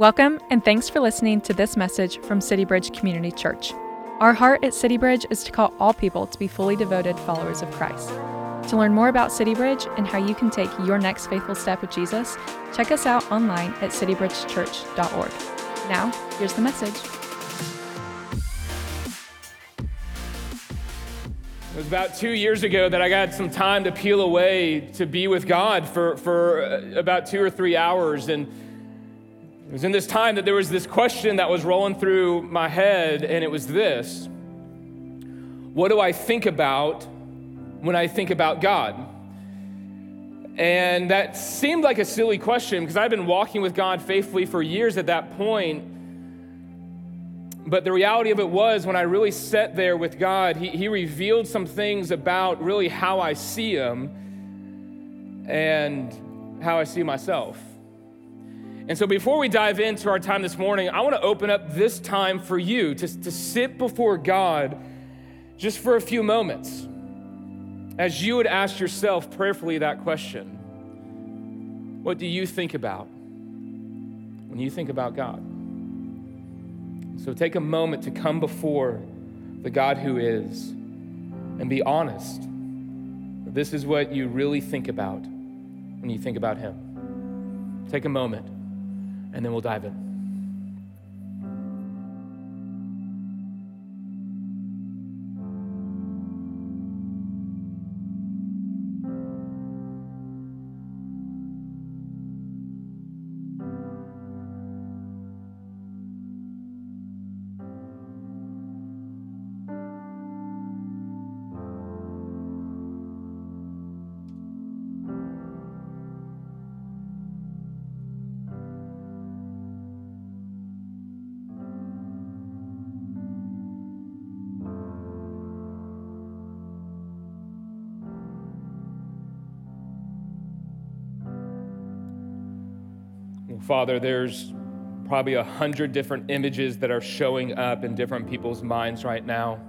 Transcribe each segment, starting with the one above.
Welcome, and thanks for listening to this message from City Bridge Community Church. Our heart at City Bridge is to call all people to be fully devoted followers of Christ. To learn more about City Bridge and how you can take your next faithful step with Jesus, check us out online at citybridgechurch.org. Now, here's the message. It was about two years ago that I got some time to peel away to be with God for, for about two or three hours. And it was in this time that there was this question that was rolling through my head, and it was this What do I think about when I think about God? And that seemed like a silly question because I've been walking with God faithfully for years at that point. But the reality of it was, when I really sat there with God, He, he revealed some things about really how I see Him and how I see myself. And so, before we dive into our time this morning, I want to open up this time for you to, to sit before God just for a few moments as you would ask yourself prayerfully that question What do you think about when you think about God? So, take a moment to come before the God who is and be honest. This is what you really think about when you think about Him. Take a moment and then we'll dive in. Father, there's probably a hundred different images that are showing up in different people's minds right now.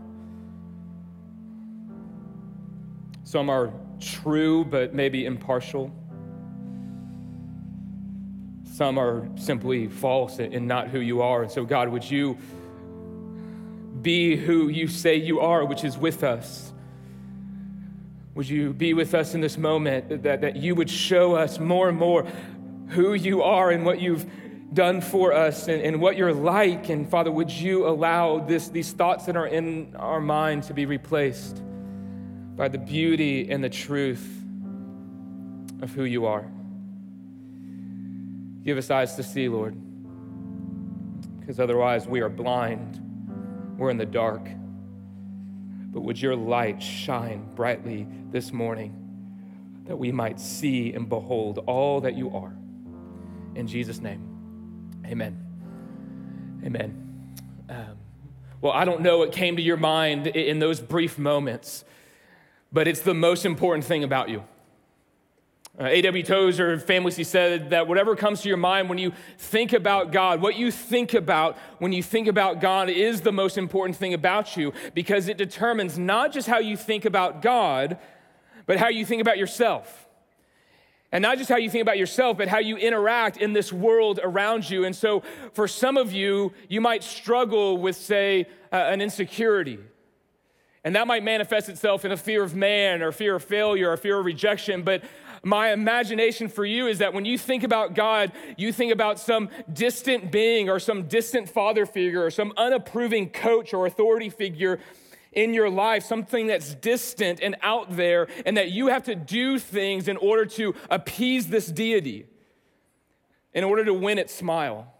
Some are true, but maybe impartial. Some are simply false and not who you are. And so, God, would you be who you say you are, which is with us? Would you be with us in this moment that, that you would show us more and more who you are and what you've done for us and, and what you're like. And Father, would you allow this, these thoughts that are in our mind to be replaced by the beauty and the truth of who you are? Give us eyes to see, Lord, because otherwise we are blind. We're in the dark. But would your light shine brightly this morning that we might see and behold all that you are? In Jesus' name, amen. Amen. Um, well, I don't know what came to your mind in those brief moments, but it's the most important thing about you. Uh, A.W. Tozer famously said that whatever comes to your mind when you think about God, what you think about when you think about God is the most important thing about you because it determines not just how you think about God, but how you think about yourself. And not just how you think about yourself, but how you interact in this world around you. And so, for some of you, you might struggle with, say, uh, an insecurity. And that might manifest itself in a fear of man or fear of failure or fear of rejection. But my imagination for you is that when you think about God, you think about some distant being or some distant father figure or some unapproving coach or authority figure in your life, something that's distant and out there, and that you have to do things in order to appease this deity, in order to win its smile.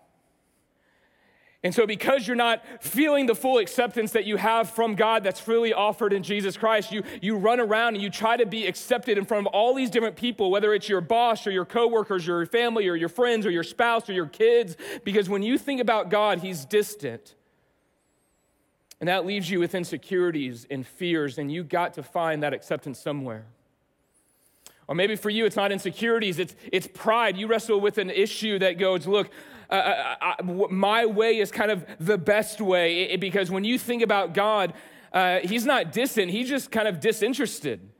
And so, because you're not feeling the full acceptance that you have from God that's freely offered in Jesus Christ, you, you run around and you try to be accepted in front of all these different people, whether it's your boss or your coworkers or your family or your friends or your spouse or your kids. Because when you think about God, He's distant. And that leaves you with insecurities and fears, and you got to find that acceptance somewhere. Or maybe for you, it's not insecurities, it's, it's pride. You wrestle with an issue that goes, look, uh, uh, uh, uh my way is kind of the best way. It, because when you think about God, uh, He's not distant, He's just kind of disinterested.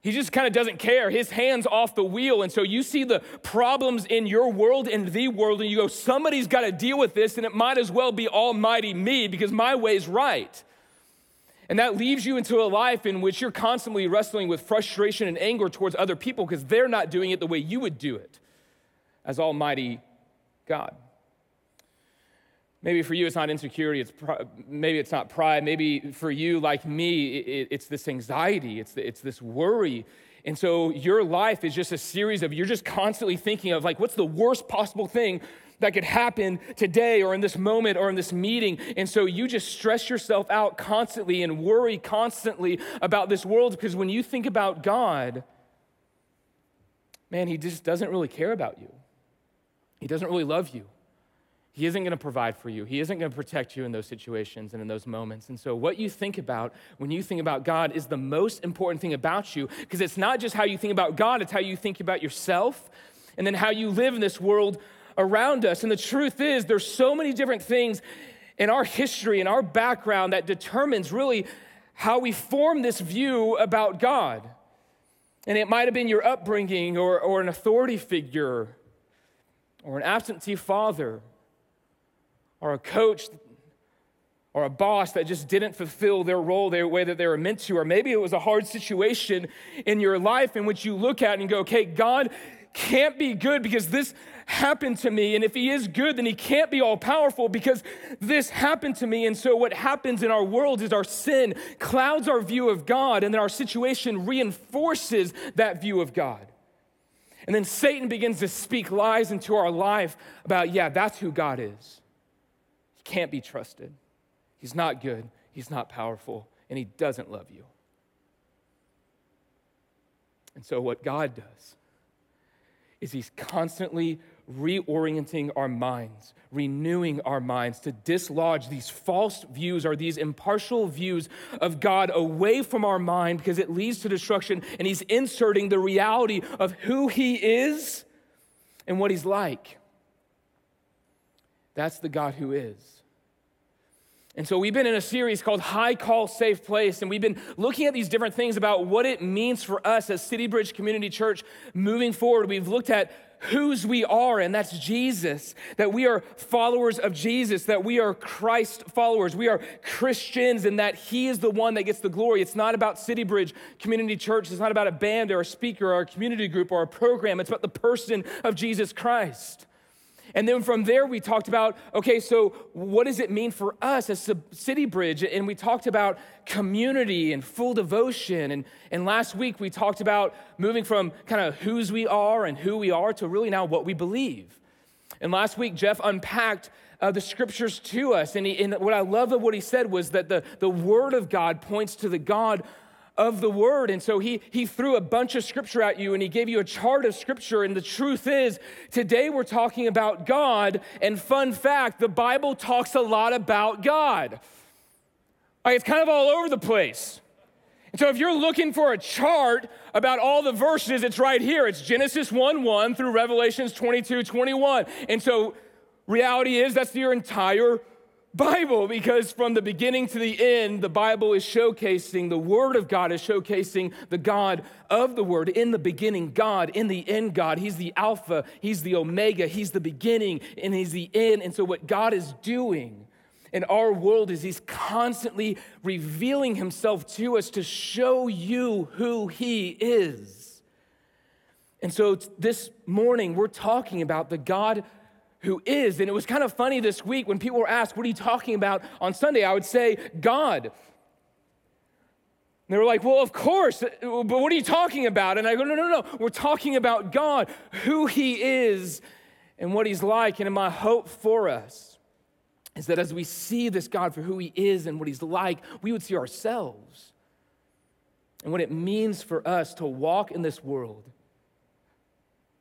He just kind of doesn't care. His hand's off the wheel. And so you see the problems in your world and the world, and you go, somebody's got to deal with this, and it might as well be Almighty me because my way's right. And that leaves you into a life in which you're constantly wrestling with frustration and anger towards other people because they're not doing it the way you would do it as Almighty God. Maybe for you, it's not insecurity. It's maybe it's not pride. Maybe for you, like me, it, it's this anxiety. It's, it's this worry. And so your life is just a series of, you're just constantly thinking of, like, what's the worst possible thing that could happen today or in this moment or in this meeting. And so you just stress yourself out constantly and worry constantly about this world because when you think about God, man, He just doesn't really care about you. He doesn't really love you. He isn't going to provide for you. He isn't going to protect you in those situations and in those moments. And so, what you think about when you think about God is the most important thing about you because it's not just how you think about God, it's how you think about yourself and then how you live in this world around us. And the truth is, there's so many different things in our history and our background that determines really how we form this view about God. And it might have been your upbringing or, or an authority figure or an absentee father or a coach or a boss that just didn't fulfill their role the way that they were meant to. Or maybe it was a hard situation in your life in which you look at and go, okay, God can't be good because this happened to me. And if he is good, then he can't be all powerful because this happened to me. And so, what happens in our world is our sin clouds our view of God, and then our situation reinforces that view of God. And then Satan begins to speak lies into our life about, yeah, that's who God is. Can't be trusted. He's not good. He's not powerful. And he doesn't love you. And so, what God does is he's constantly reorienting our minds, renewing our minds to dislodge these false views or these impartial views of God away from our mind because it leads to destruction. And He's inserting the reality of who He is and what He's like. That's the God who is. And so we've been in a series called High Call Safe Place, and we've been looking at these different things about what it means for us as City Bridge Community Church moving forward. We've looked at whose we are, and that's Jesus, that we are followers of Jesus, that we are Christ followers, we are Christians, and that He is the one that gets the glory. It's not about City Bridge Community Church, it's not about a band or a speaker or a community group or a program, it's about the person of Jesus Christ. And then from there, we talked about okay, so what does it mean for us as City Bridge? And we talked about community and full devotion. And, and last week, we talked about moving from kind of whose we are and who we are to really now what we believe. And last week, Jeff unpacked uh, the scriptures to us. And, he, and what I love of what he said was that the, the Word of God points to the God of the word. And so he, he threw a bunch of scripture at you and he gave you a chart of scripture. And the truth is, today we're talking about God. And fun fact, the Bible talks a lot about God. Like it's kind of all over the place. And so if you're looking for a chart about all the verses, it's right here. It's Genesis 1 1 through Revelations 22 21. And so reality is that's your entire Bible because from the beginning to the end, the Bible is showcasing, the Word of God is showcasing the God of the Word. In the beginning, God. In the end, God. He's the Alpha, He's the Omega, He's the beginning, and He's the end. And so, what God is doing in our world is He's constantly revealing Himself to us to show you who He is. And so, this morning, we're talking about the God who is. And it was kind of funny this week when people were asked, What are you talking about on Sunday? I would say, God. And they were like, Well, of course, but what are you talking about? And I go, No, no, no, we're talking about God, who He is, and what He's like. And my hope for us is that as we see this God for who He is and what He's like, we would see ourselves and what it means for us to walk in this world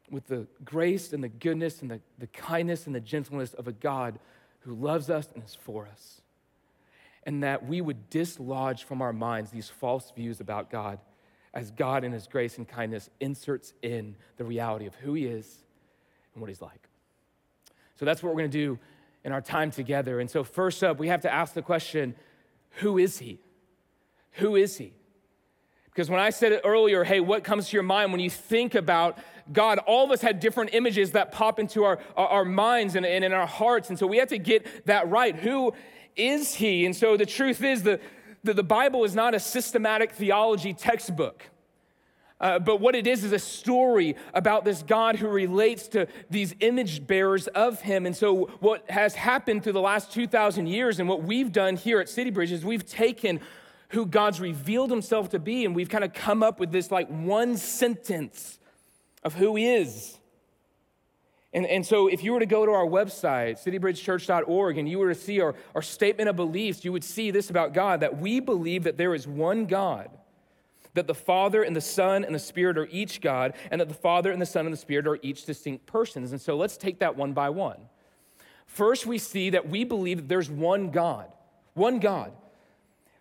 with the grace and the goodness and the, the kindness and the gentleness of a God who loves us and is for us. And that we would dislodge from our minds these false views about God as God, in His grace and kindness, inserts in the reality of who He is and what He's like. So that's what we're going to do in our time together. And so, first up, we have to ask the question who is He? Who is He? Because when I said it earlier, hey, what comes to your mind when you think about God? All of us had different images that pop into our, our, minds and, and in our hearts. And so we have to get that right. Who is He? And so the truth is, that the, the Bible is not a systematic theology textbook. Uh, but what it is is a story about this God who relates to these image bearers of Him. And so, what has happened through the last 2,000 years and what we've done here at City Bridge is we've taken who God's revealed himself to be, and we've kind of come up with this like one sentence of who he is. And, and so, if you were to go to our website, citybridgechurch.org, and you were to see our, our statement of beliefs, you would see this about God that we believe that there is one God, that the Father and the Son and the Spirit are each God, and that the Father and the Son and the Spirit are each distinct persons. And so, let's take that one by one. First, we see that we believe that there's one God, one God.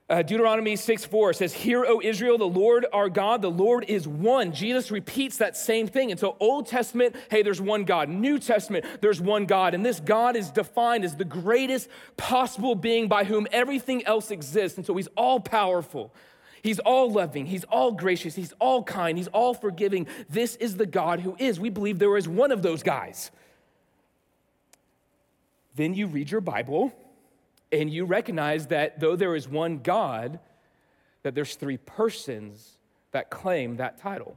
Uh, Deuteronomy 6 4 says, Hear, O Israel, the Lord our God, the Lord is one. Jesus repeats that same thing. And so, Old Testament, hey, there's one God. New Testament, there's one God. And this God is defined as the greatest possible being by whom everything else exists. And so, He's all powerful. He's all loving. He's all gracious. He's all kind. He's all forgiving. This is the God who is. We believe there is one of those guys. Then you read your Bible and you recognize that though there is one God, that there's three persons that claim that title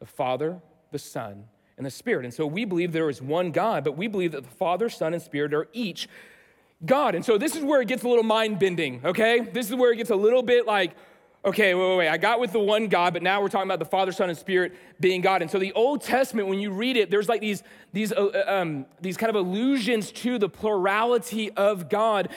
the Father, the Son, and the Spirit. And so we believe there is one God, but we believe that the Father, Son, and Spirit are each God. And so this is where it gets a little mind bending, okay? This is where it gets a little bit like, okay, wait, wait, wait. I got with the one God, but now we're talking about the Father, Son, and Spirit being God. And so the Old Testament, when you read it, there's like these, these, uh, uh, um, these kind of allusions to the plurality of God.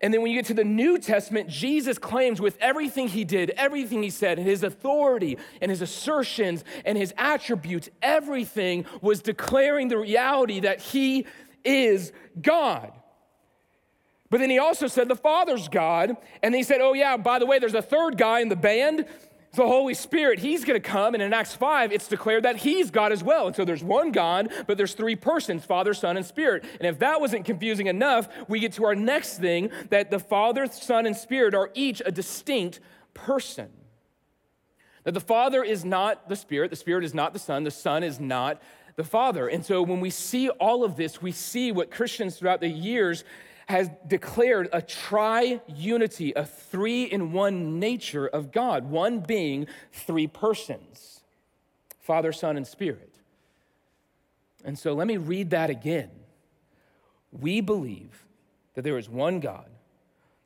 And then when you get to the New Testament, Jesus claims with everything he did, everything he said, and his authority and his assertions and his attributes, everything was declaring the reality that he is God. But then he also said the Father's God. And he said, oh, yeah, by the way, there's a third guy in the band, the Holy Spirit. He's going to come. And in Acts 5, it's declared that he's God as well. And so there's one God, but there's three persons Father, Son, and Spirit. And if that wasn't confusing enough, we get to our next thing that the Father, Son, and Spirit are each a distinct person. That the Father is not the Spirit, the Spirit is not the Son, the Son is not the Father. And so when we see all of this, we see what Christians throughout the years has declared a tri unity, a three in one nature of God, one being three persons Father, Son, and Spirit. And so let me read that again. We believe that there is one God,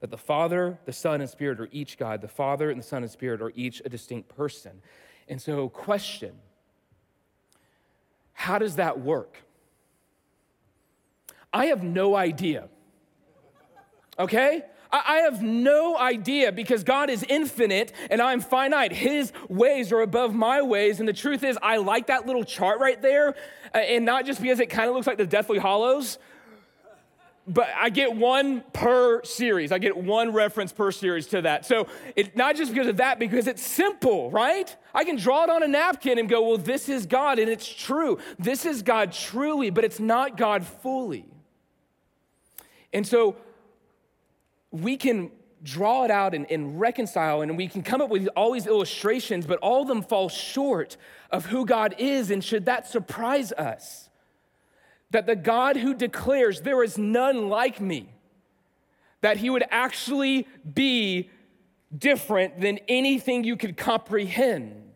that the Father, the Son, and Spirit are each God. The Father and the Son and Spirit are each a distinct person. And so, question how does that work? I have no idea okay? I have no idea because God is infinite and I'm finite. His ways are above my ways. And the truth is, I like that little chart right there. Uh, and not just because it kind of looks like the Deathly Hallows, but I get one per series. I get one reference per series to that. So it's not just because of that, because it's simple, right? I can draw it on a napkin and go, well, this is God, and it's true. This is God truly, but it's not God fully. And so we can draw it out and, and, reconcile, and we can come up with all these illustrations, but all of them fall short of who God is. And should that surprise us? That the God who declares, There is none like me, that he would actually be different than anything you could comprehend.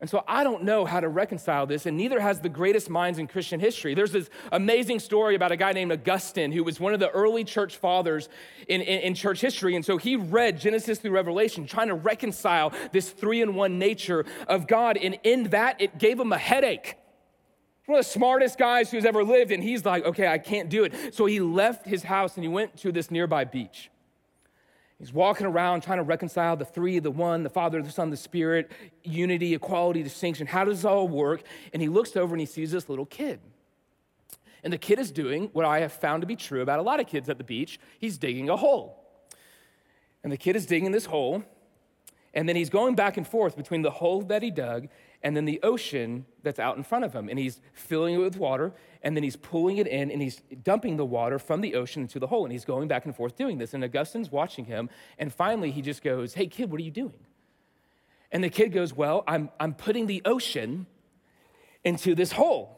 And so I don't know how to reconcile this, and neither has the greatest minds in Christian history. There's this amazing story about a guy named Augustine, who was one of the early church fathers in, in, in, church history. And so he read Genesis through Revelation, trying to reconcile this three in one nature of God. And in that, it gave him a headache. One of the smartest guys who's ever lived. And he's like, okay, I can't do it. So he left his house and he went to this nearby beach. He's walking around trying to reconcile the three, the one, the Father, the Son, the Spirit, unity, equality, distinction. How does this all work? And he looks over and he sees this little kid. And the kid is doing what I have found to be true about a lot of kids at the beach he's digging a hole. And the kid is digging this hole, and then he's going back and forth between the hole that he dug and then the ocean that's out in front of him. And he's filling it with water, and then he's pulling it in, and he's dumping the water from the ocean into the hole. And he's going back and forth doing this. And Augustine's watching him, and finally he just goes, Hey, kid, what are you doing? And the kid goes, Well, I'm, I'm putting the ocean into this hole.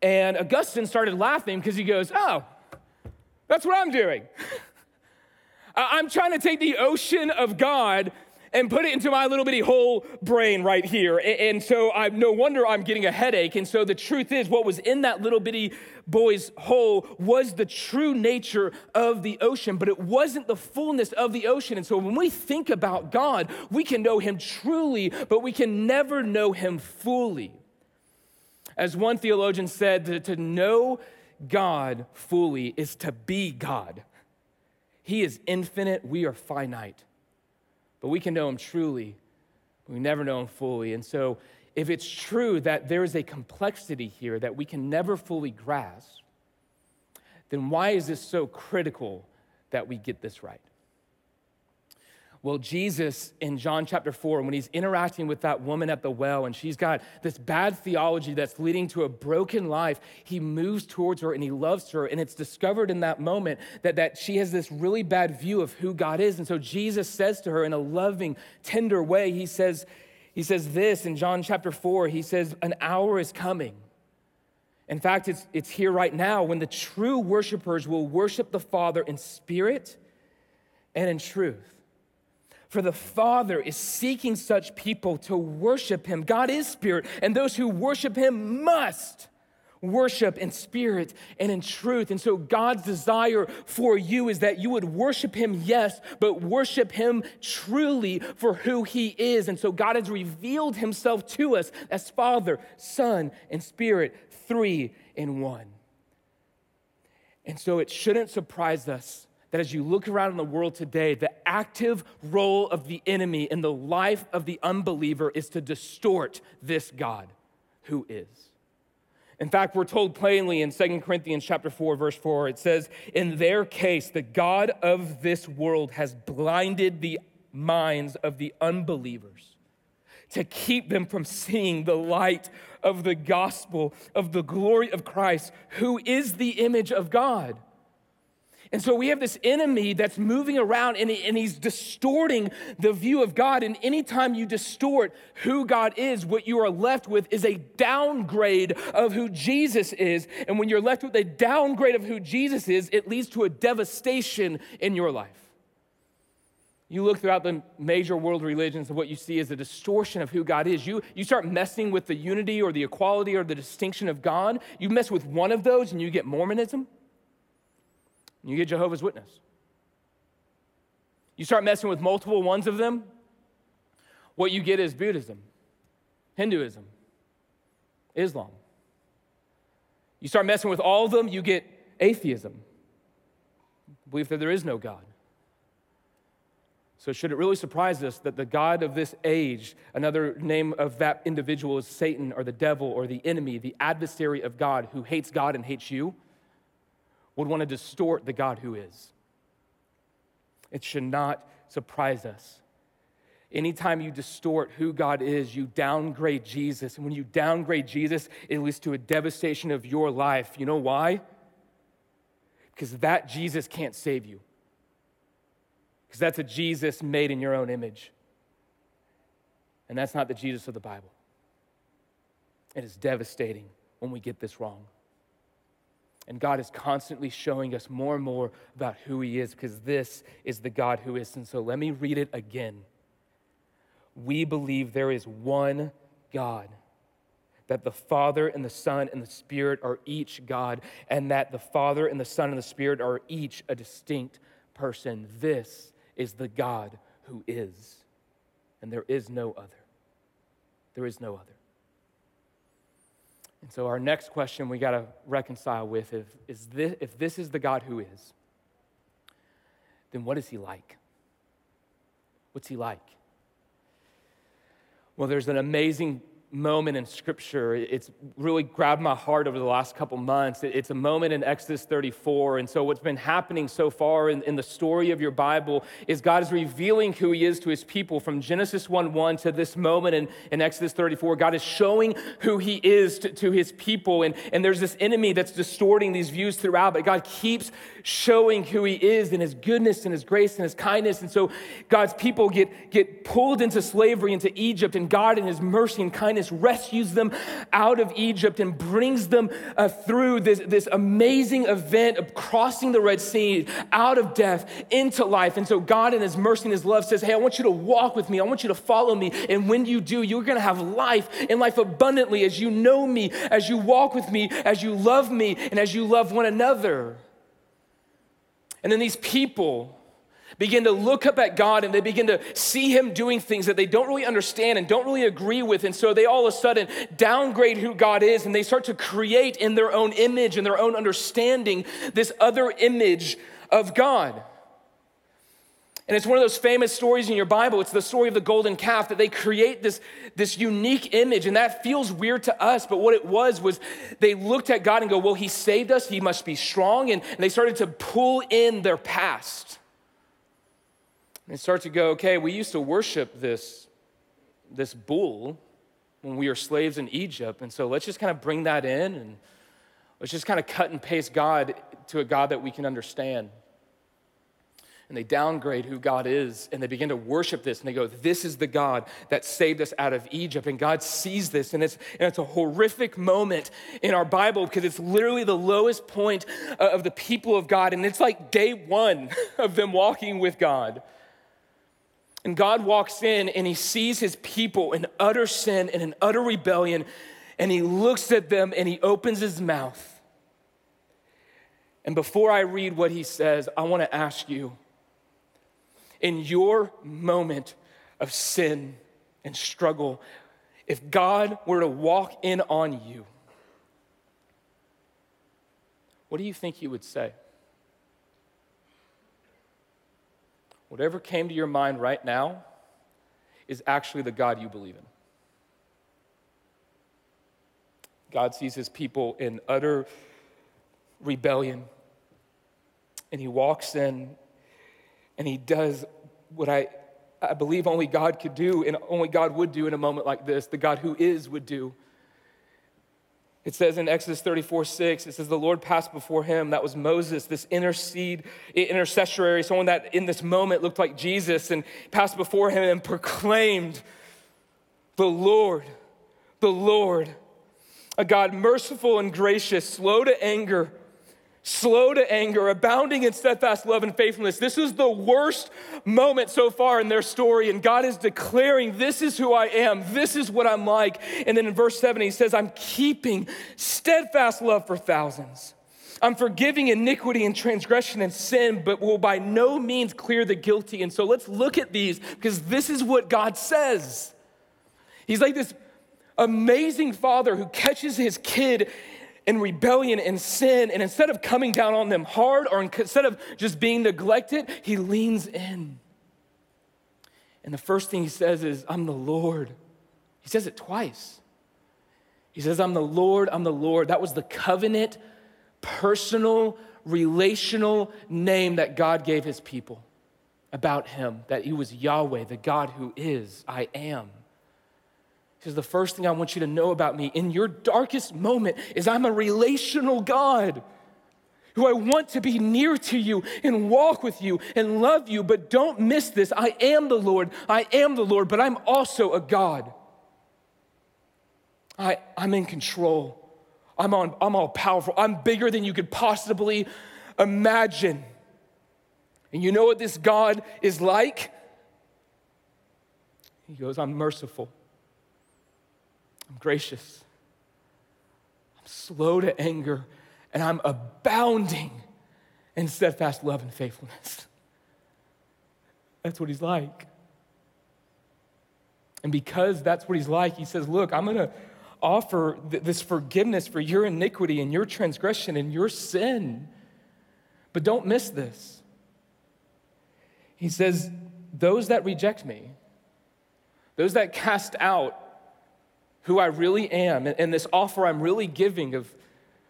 And Augustine started laughing because he goes, Oh, that's what I'm doing. I'm trying to take the ocean of God and put it into my little bitty whole brain right here. And so I no wonder I'm getting a headache. And so the truth is, what was in that little bitty boy's hole was the true nature of the ocean, but it wasn't the fullness of the ocean. And so when we think about God, we can know him truly, but we can never know him fully. As one theologian said, to, to know God fully is to be God. He is infinite, we are finite. But we can know him truly, we never know him fully. And so, if it's true that there is a complexity here that we can never fully grasp, then why is this so critical that we get this right? Well, Jesus in John chapter 4, when he's interacting with that woman at the well, and she's got this bad theology that's leading to a broken life, he moves towards her and he loves her. And it's discovered in that moment that, that she has this really bad view of who God is. And so Jesus says to her in a loving, tender way, he says, he says this in John chapter 4, he says, An hour is coming. In fact, it's, it's here right now when the true worshipers will worship the Father in spirit and in truth. For the Father is seeking such people to worship Him. God is spirit, and those who worship Him must worship in spirit and in truth. And so, God's desire for you is that you would worship Him, yes, but worship Him truly for who He is. And so, God has revealed Himself to us as Father, Son, and Spirit, three in one. And so, it shouldn't surprise us that as you look around in the world today, the active role of the enemy in the life of the unbeliever is to distort this God who is. In fact, we're told plainly in 2 Corinthians chapter 4 verse 4 it says, "In their case the God of this world has blinded the minds of the unbelievers to keep them from seeing the light of the gospel of the glory of Christ, who is the image of God." And so we have this enemy that's moving around and, he, and he's distorting the view of God. And anytime you distort who God is, what you are left with is a downgrade of who Jesus is. And when you're left with a downgrade of who Jesus is, it leads to a devastation in your life. You look throughout the major world religions, and what you see is a distortion of who God is. You, you start messing with the unity or the equality or the distinction of God. You mess with one of those, and you get Mormonism. You get Jehovah's Witness. You start messing with multiple ones of them, what you get is Buddhism, Hinduism, Islam. You start messing with all of them, you get atheism, belief that there is no God. So, should it really surprise us that the God of this age, another name of that individual is Satan or the devil or the enemy, the adversary of God who hates God and hates you? Would want to distort the God who is. It should not surprise us. Anytime you distort who God is, you downgrade Jesus. And when you downgrade Jesus, it leads to a devastation of your life. You know why? Because that Jesus can't save you. Because that's a Jesus made in your own image. And that's not the Jesus of the Bible. It is devastating when we get this wrong. And God is constantly showing us more and more about who He is because this is the God who is. And so let me read it again. We believe there is one God, that the Father and the Son and the Spirit are each God, and that the Father and the Son and the Spirit are each a distinct person. This is the God who is, and there is no other. There is no other. And so, our next question we got to reconcile with is, is this, if this is the God who is, then what is he like? What's he like? Well, there's an amazing moment in scripture. It's really grabbed my heart over the last couple months. It's a moment in Exodus 34. And so, what's been happening so far in, in, the story of your Bible is God is revealing who He is to His people from Genesis 1 1 to this moment in, in Exodus 34. God is showing who He is to, to His people. And, and there's this enemy that's distorting these views throughout, but God keeps showing who He is and His goodness and His grace and His kindness. And so, God's people get, get pulled into slavery into Egypt, and God, in His mercy and kindness, kindness rescues them out of Egypt and brings them uh, through this, this amazing event of crossing the Red Sea out of death into life. And so God, in His mercy and His love, says, Hey, I want you to walk with me. I want you to follow me. And when you do, you're going to have life and life abundantly as you know me, as you walk with me, as you love me, and as you love one another. And then these people, begin to look up at God and they begin to see Him doing things that they don't really understand and don't really agree with. And so they all of a sudden downgrade who God is and they start to create in their own image and their own understanding this other image of God. And it's one of those famous stories in your Bible. It's the story of the golden calf that they create this, this unique image. And that feels weird to us. But what it was was they looked at God and go, Well, He saved us. He must be strong. And, and they started to pull in their past. And start to go, okay, we used to worship this, this bull when we were slaves in Egypt. And so let's just kind of bring that in and let's just kind of cut and paste God to a God that we can understand. And they downgrade who God is and they begin to worship this and they go, This is the God that saved us out of Egypt. And God sees this and it's, and it's a horrific moment in our Bible because it's literally the lowest point of the people of God. And it's like day one of them walking with God. And God walks in and he sees his people in utter sin and in utter rebellion, and he looks at them and he opens his mouth. And before I read what he says, I want to ask you in your moment of sin and struggle, if God were to walk in on you, what do you think he would say? Whatever came to your mind right now is actually the God you believe in. God sees his people in utter rebellion, and he walks in and he does what I, I believe only God could do and only God would do in a moment like this, the God who is would do. It says in Exodus 34 6, it says, The Lord passed before him. That was Moses, this intercede, intercessory, someone that in this moment looked like Jesus, and passed before him and proclaimed, The Lord, the Lord, a God merciful and gracious, slow to anger slow to anger, abounding in steadfast love and faithfulness. This is the worst moment so far in their story, and God is declaring, This is who I am, this is what I'm like. And then in verse 7, he says, I'm keeping steadfast love for thousands. I'm forgiving iniquity and transgression and sin, but will by no means clear the guilty. And so let's look at these because this is what God says. He's like this amazing father who catches his kid in rebellion and sin. And instead of coming down on them hard or instead of just being neglected, he leans in. And the first thing he says is, I'm the Lord. He says it twice. He says, I'm the Lord, I'm the Lord. That was the covenant, personal, relational name that God gave his people about him, that he was Yahweh, the God who is, I am. Because the first thing I want you to know about me in your darkest moment is I'm a relational God who I want to be near to you and walk with you and love you. But don't miss this. I am the Lord. I am the Lord, but I'm also a God. I, I'm in control. I'm, on, I'm all powerful. I'm bigger than you could possibly imagine. And you know what this God is like? He goes, I'm merciful. I'm gracious. I'm slow to anger, and I'm abounding in steadfast love and faithfulness. That's what he's like. And because that's what he's like, he says, Look, I'm going to offer th- this forgiveness for your iniquity and your transgression and your sin. But don't miss this. He says, Those that reject me, those that cast out who I really am and, and this offer I'm really giving of,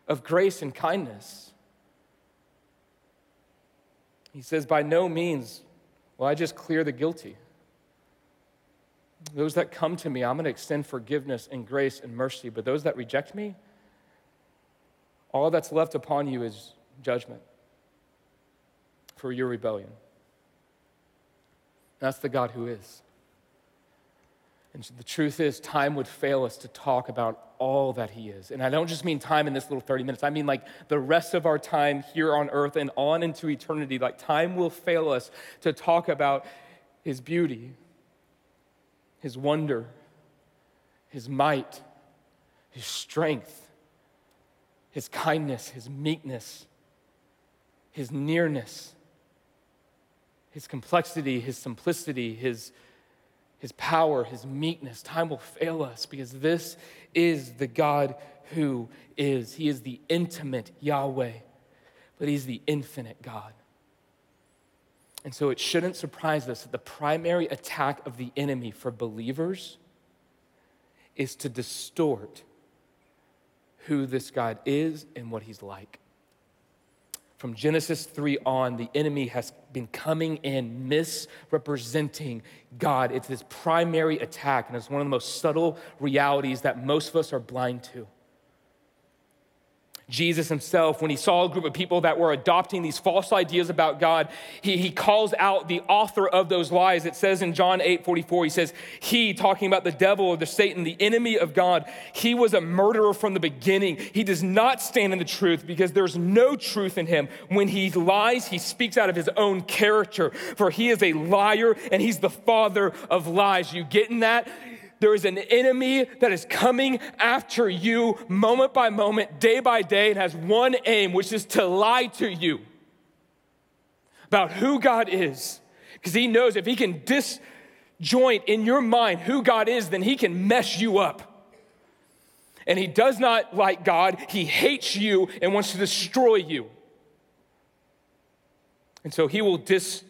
of grace and kindness. He says, By no means will I just clear the guilty. Those that come to me, I'm going to extend forgiveness and grace and mercy. But those that reject me, all that's left upon you is judgment for your rebellion. That's the God who is. And the truth is, time would fail us to talk about all that He is. And I don't just mean time in this little 30 minutes, I mean like the rest of our time here on earth and on into eternity. Like time will fail us to talk about His beauty, His wonder, His might, His strength, His kindness, His meekness, His nearness, His complexity, His simplicity, His his power, his meekness. Time will fail us because this is the God who is. He is the intimate Yahweh, but he's the infinite God. And so it shouldn't surprise us that the primary attack of the enemy for believers is to distort who this God is and what he's like from Genesis 3 on, the enemy has been coming in, misrepresenting God. It's his primary attack, and it's one of the most subtle realities that most of us are blind to. Jesus himself, when he saw a group of people that were adopting these false ideas about God, he, he calls out the author of those lies. It says in John 8 44, he says, He, talking about the devil or the Satan, the enemy of God, he was a murderer from the beginning. He does not stand in the truth because there's no truth in him. When he lies, he speaks out of his own character, for he is a liar and he's the father of lies. You getting that? There is an enemy that is coming after you moment by moment, day by day, and has one aim, which is to lie to you about who God is. Because he knows if he can disjoint in your mind who God is, then he can mess you up. And he does not like God, he hates you and wants to destroy you. And so he will dis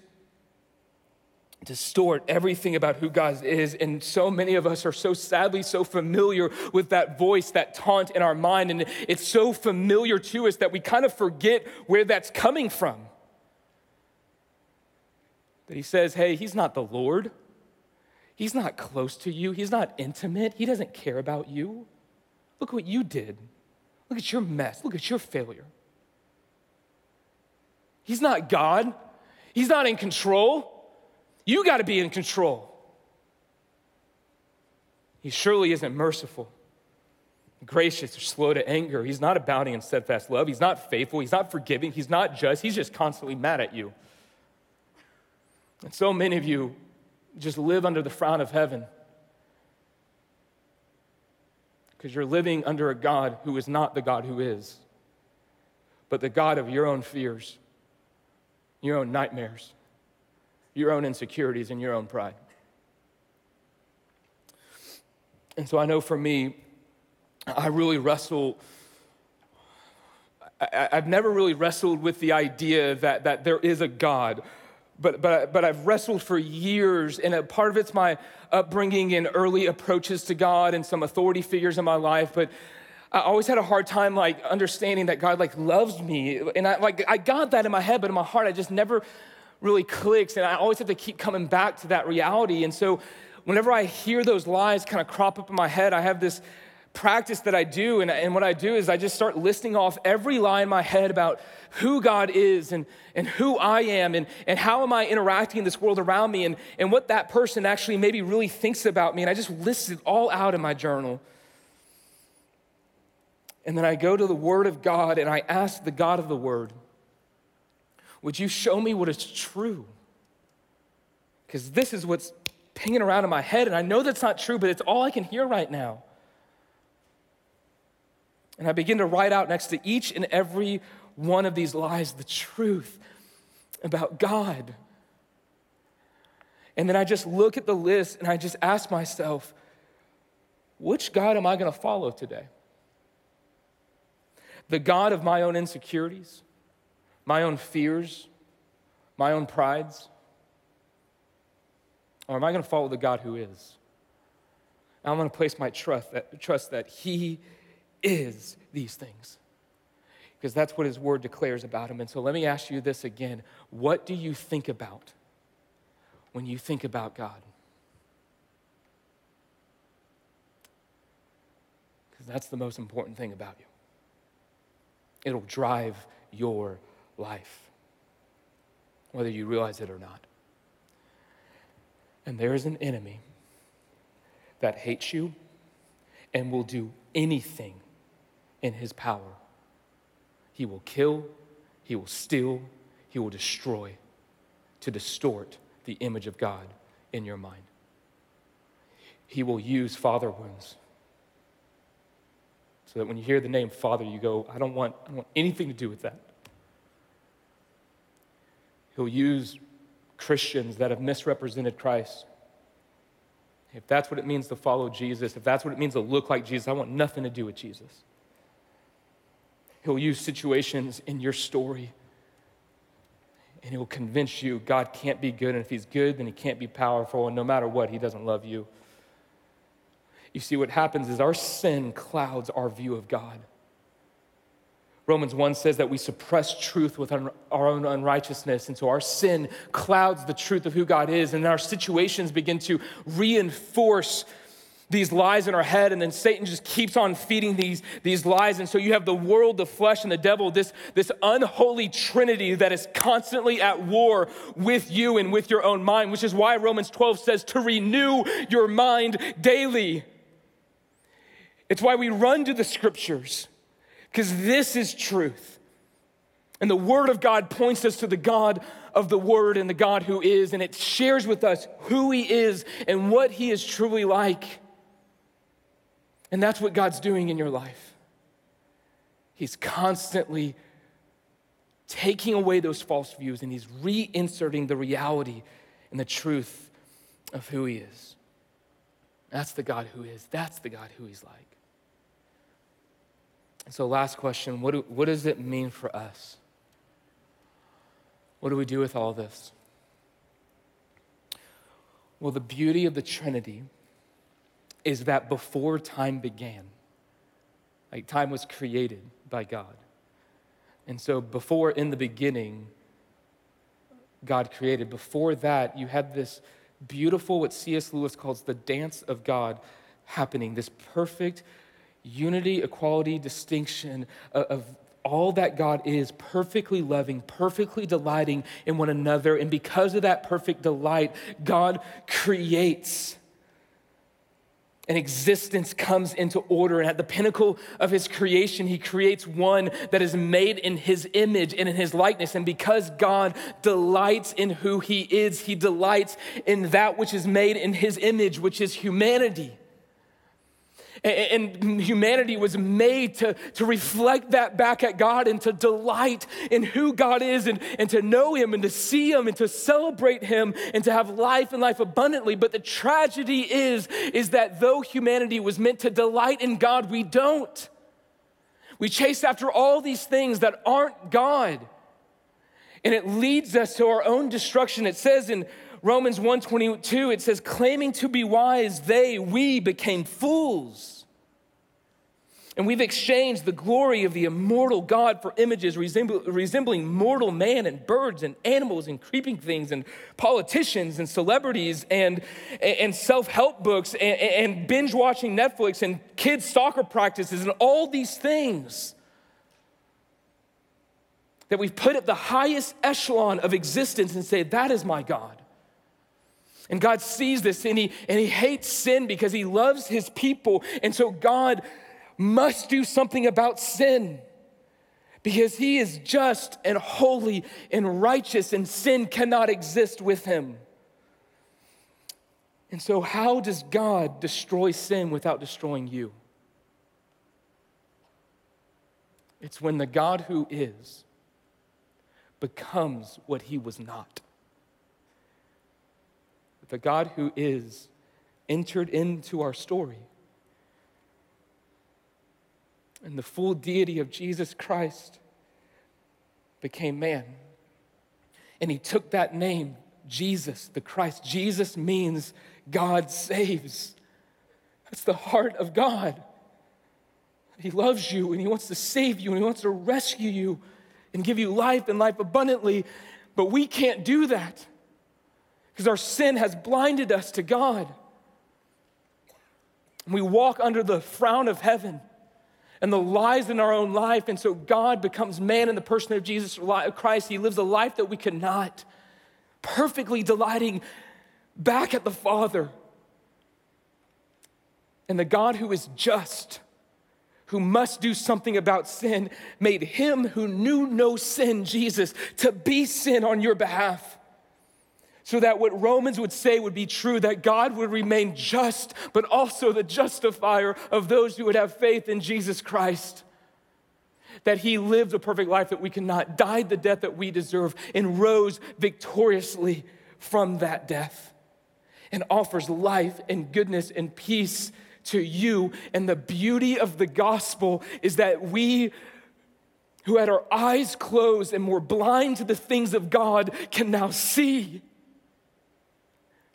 distort everything about who God is. And so many of us are so sadly so familiar with that voice, that taunt in our mind. And it's so familiar to us that we kind of forget where that's coming from. That he says, hey, he's not the Lord. He's not close to you. He's not intimate. He doesn't care about you. Look what you did. Look at your mess. Look at your failure. He's not God. He's not in control. You got to be in control. He surely isn't merciful, gracious, or slow to anger. He's not abounding in steadfast love. He's not faithful. He's not forgiving. He's not just. He's just constantly mad at you. And so many of you just live under the frown of heaven because you're living under a God who is not the God who is, but the God of your own fears, your own nightmares your own insecurities and your own pride. And so I know for me, I really wrestle. I, have never really wrestled with the idea that, that there is a God, but, but, but I've wrestled for years, and a part of it's my upbringing and early approaches to God and some authority figures in my life. But I always had a hard time like understanding that God like loves me, and I like I got that in my head, but in my heart I just never really clicks. And I always have to keep coming back to that reality. And so whenever I hear those lies kind of crop up in my head, I have this practice that I do. And, and what I do is I just start listing off every lie in my head about who God is and, and who I am and, and how am I interacting in this world around me and, and what that person actually maybe really thinks about me. And I just list it all out in my journal. And then I go to the Word of God and I ask the God of the Word, would you show me what is true? Because this is what's pinging around in my head, and I know that's not true, but it's all I can hear right now. And I begin to write out next to each and every one of these lies the truth about God. And then I just look at the list and I just ask myself, which God am I going to follow today? The God of my own insecurities? My own fears, my own prides? Or am I going to follow the God who is? And I'm going to place my trust that, trust that He is these things. Because that's what His Word declares about Him. And so let me ask you this again What do you think about when you think about God? Because that's the most important thing about you. It'll drive your life, whether you realize it or not. And there is an enemy that hates you and will do anything in his power. He will kill, he will steal, he will destroy to distort the image of God in your mind. He will use father wounds so that when you hear the name Father, you go, I don't want, I don't want anything to do with that. He'll use Christians that have misrepresented Christ if that's what it means to follow Jesus, if that's what it means to look like Jesus, I want nothing to do with Jesus. He'll use situations in your story and he'll convince you God can't be good. And if he's good, then he can't be powerful. And no matter what, he doesn't love you. You see, what happens is our sin clouds our view of God. Romans 1 says that we suppress truth with our own unrighteousness. And so our sin clouds the truth of who God is. And our situations begin to reinforce these lies in our head. And then Satan just keeps on feeding these, these lies. And so you have the world, the flesh, and the devil, this, this unholy trinity that is constantly at war with you and with your own mind, which is why Romans 12 says to renew your mind daily. It's why we run to the scriptures because this is truth. And the Word of God points us to the God of the Word and the God who is, and it shares with us who He is and what He is truly like. And that's what God's doing in your life. He's constantly taking away those false views and He's reinserting the reality and the truth of who He is. That's the God who is, that's the God who He's like. So, last question what, do, what does it mean for us? What do we do with all this? Well, the beauty of the Trinity is that before time began, like time was created by God. And so, before in the beginning, God created, before that, you had this beautiful, what C.S. Lewis calls the dance of God happening, this perfect unity, equality, distinction of, of all that God is, perfectly loving, perfectly delighting in one another. And because of that perfect delight, God creates. And existence comes into order. And at the pinnacle of his creation, he creates one that is made in his image and in his likeness. And because God delights in who he is, he delights in that which is made in his image, which is humanity. And humanity was made to, to reflect that back at God and to delight in who God is and, and to know Him and to see Him and to celebrate Him and to have life and life abundantly. But the tragedy is, is that though humanity was meant to delight in God, we don't. We chase after all these things that aren't God. And it leads us to our own destruction. It says in Romans 1:22 it says claiming to be wise they we became fools. And we've exchanged the glory of the immortal God for images resembling mortal man and birds and animals and creeping things and politicians and celebrities and, and self help books and, and binge watching Netflix and kids' soccer practices and all these things that we've put at the highest echelon of existence and say, That is my God. And God sees this and he, and he hates sin because he loves his people. And so God must do something about sin because he is just and holy and righteous, and sin cannot exist with him. And so, how does God destroy sin without destroying you? It's when the God who is becomes what he was not. The God who is entered into our story. And the full deity of Jesus Christ became man. And he took that name, Jesus, the Christ. Jesus means God saves. That's the heart of God. He loves you and He wants to save you and He wants to rescue you and give you life and life abundantly. But we can't do that because our sin has blinded us to God. We walk under the frown of heaven and the lies in our own life. And so God becomes man in the person of Jesus Christ. He lives a life that we cannot, perfectly delighting back at the Father. And the God who is just, who must do something about sin, made him who knew no sin, Jesus, to be sin on your behalf so that what Romans would say would be true that God would remain just, but also the justifier of those who would have faith in Jesus Christ. That he lived a perfect life that we cannot, died the death that we deserve, and rose victoriously from that death, and offers life and goodness and peace to you. And the beauty of the gospel is that we who had our eyes closed and were blind to the things of God can now see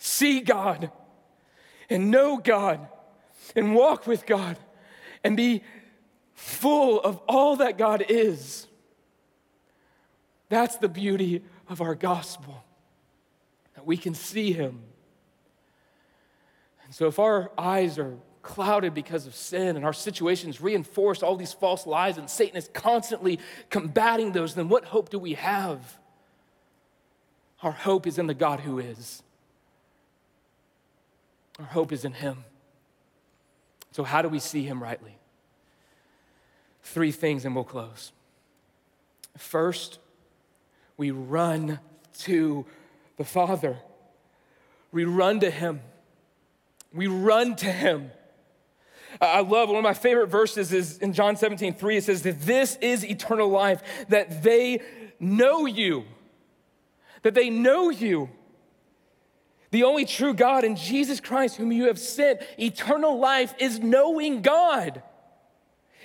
see God and know God and walk with God and be full of all that God is. That's the beauty of our gospel, that we can see Him. And so, if our eyes are clouded because of sin and our situations reinforce all these false lies and Satan is constantly combating those, then what hope do we have? Our hope is in the God who is. Our hope is in Him. So, how do we see Him rightly? Three things, and we'll close. First, we run to the Father, we run to Him. We run to Him. I love one of my favorite verses is in John 17, 3. It says that this is eternal life, that they know you, that they know you the only true God and Jesus Christ, whom you have sent. Eternal life is knowing God.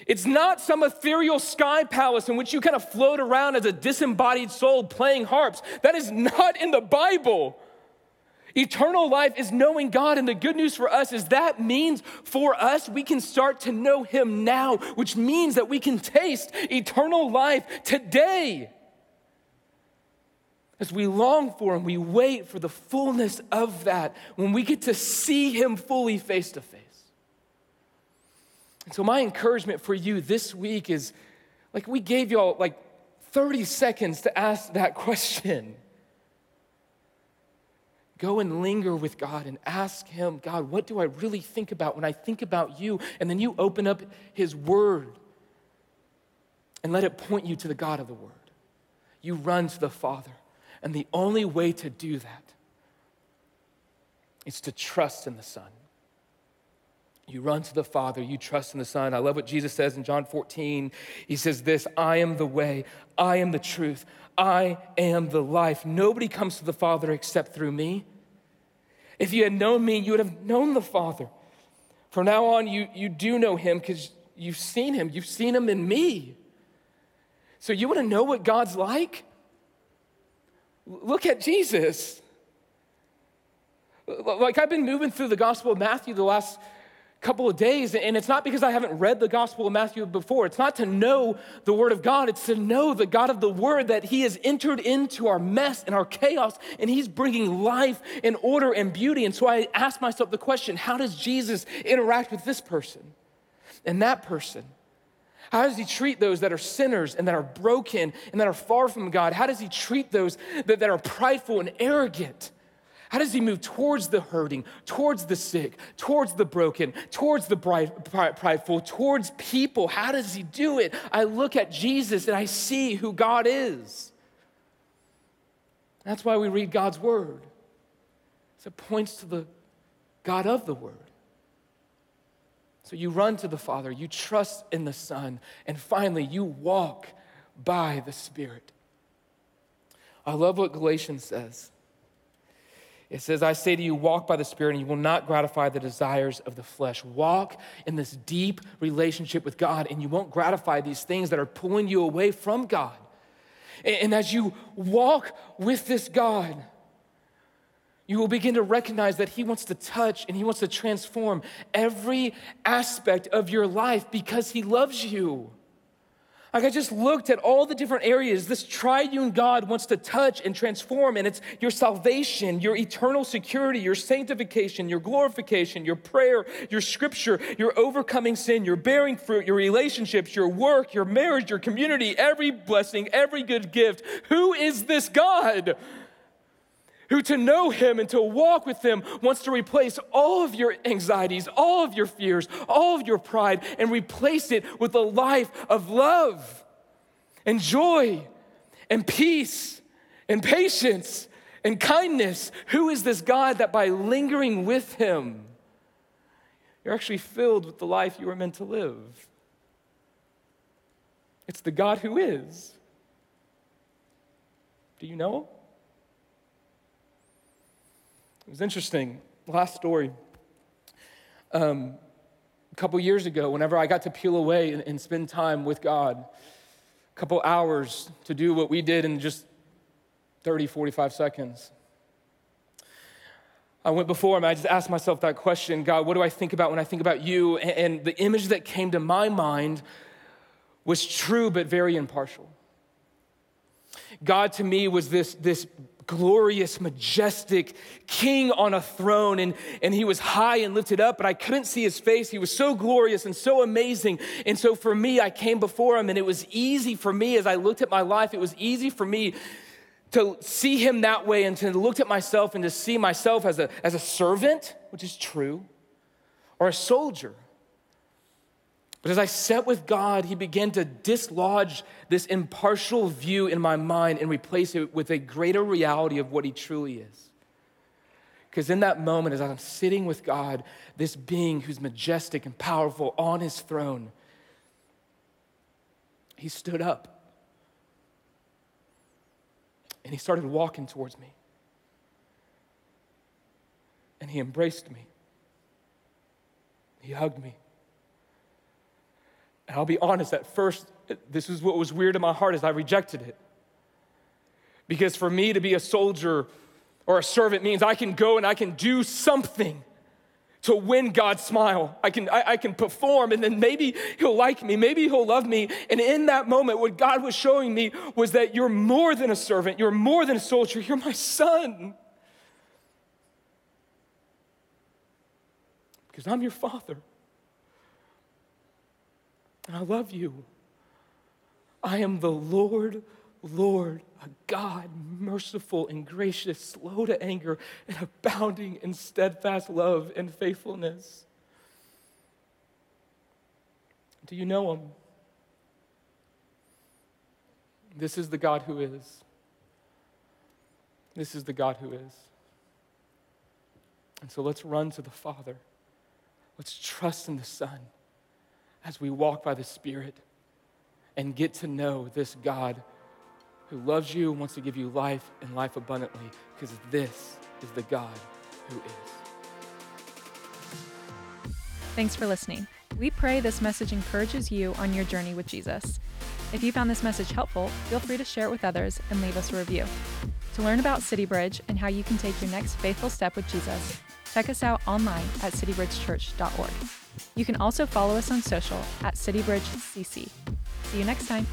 It's not some ethereal sky palace in which you kind of float around as a disembodied soul playing harps. That is not in the Bible. Eternal life is knowing God, and the good news for us is that means for us we can start to know Him now, which means that we can taste eternal life today. As we long for Him, we wait for the fullness of that when we get to see Him fully face to face. And so, my encouragement for you this week is like we gave y'all like 30 seconds to ask that question. Go and linger with God and ask Him, God, what do I really think about when I think about you? And then you open up His Word and let it point you to the God of the Word. You run to the Father. And the only way to do that is to trust in the Son. You run to the Father, you trust in the Son. I love what Jesus says in John 14. He says, This I am the way, I am the truth, I am the life. Nobody comes to the Father except through me. If you had known me, you would have known the Father. From now on, you, you do know him because you've seen him. You've seen him in me. So you want to know what God's like? Look at Jesus. Like I've been moving through the Gospel of Matthew the last couple of days, and it's not because I haven't read the Gospel of Matthew before. It's not to know the Word of God, it's to know the God of the Word that He has entered into our mess and our chaos, and He's bringing life and order and beauty. And so I ask myself the question how does Jesus interact with this person and that person? How does he treat those that are sinners and that are broken and that are far from God? How does he treat those that, that are prideful and arrogant? How does he move towards the hurting, towards the sick, towards the broken, towards the prideful, towards people? How does he do it? I look at Jesus and I see who God is. That's why we read God's word. It points to the God of the word. So you run to the Father, you trust in the Son, and finally you walk by the Spirit. I love what Galatians says. It says, I say to you, walk by the Spirit, and you will not gratify the desires of the flesh. Walk in this deep relationship with God, and you won't gratify these things that are pulling you away from God. And as you walk with this God, you will begin to recognize that He wants to touch and He wants to transform every aspect of your life because He loves you. Like I just looked at all the different areas this triune God wants to touch and transform, and it's your salvation, your eternal security, your sanctification, your glorification, your prayer, your scripture, your overcoming sin, your bearing fruit, your relationships, your work, your marriage, your community, every blessing, every good gift. Who is this God? Who to know him and to walk with him wants to replace all of your anxieties, all of your fears, all of your pride, and replace it with a life of love and joy and peace and patience and kindness. Who is this God that by lingering with him, you're actually filled with the life you were meant to live? It's the God who is. Do you know him? It was interesting. Last story. Um, a couple years ago, whenever I got to peel away and, and spend time with God, a couple hours to do what we did in just 30, 45 seconds. I went before him, I just asked myself that question God, what do I think about when I think about you? And, and the image that came to my mind was true but very impartial. God to me was this, this glorious, majestic king on a throne, and, and he was high and lifted up, but I couldn't see his face. He was so glorious and so amazing. And so for me, I came before him, and it was easy for me as I looked at my life, it was easy for me to see him that way and to look at myself and to see myself as a, as a servant, which is true, or a soldier but as I sat with God, He began to dislodge this impartial view in my mind and replace it with a greater reality of what He truly is. Because in that moment, as I'm sitting with God, this being who's majestic and powerful on His throne, He stood up and He started walking towards me. And He embraced me, He hugged me. And I'll be honest, at first, this is what was weird in my heart as I rejected it. Because for me to be a soldier or a servant means I can go and I can do something to win God's smile. I can, I, I, can perform and then maybe He'll like me, maybe He'll love me. And in that moment, what God was showing me was that you're more than a servant, you're more than a soldier, you're my son. Because I'm your father and I love you. I am the Lord, Lord, a God merciful and gracious, slow to anger, and abounding in steadfast love and faithfulness. Do you know him? This is the God who is. This is the God who is. And so let's run to the Father. Let's trust in the Son as we walk by the Spirit and get to know this God who loves you and wants to give you life and life abundantly, because this is the God who is. Thanks for listening. We pray this message encourages you on your journey with Jesus. If you found this message helpful, feel free to share it with others and leave us a review. To learn about City Bridge and how you can take your next faithful step with Jesus, check us out online at citybridgechurch.org. You can also follow us on social at CityBridgeCC. See you next time.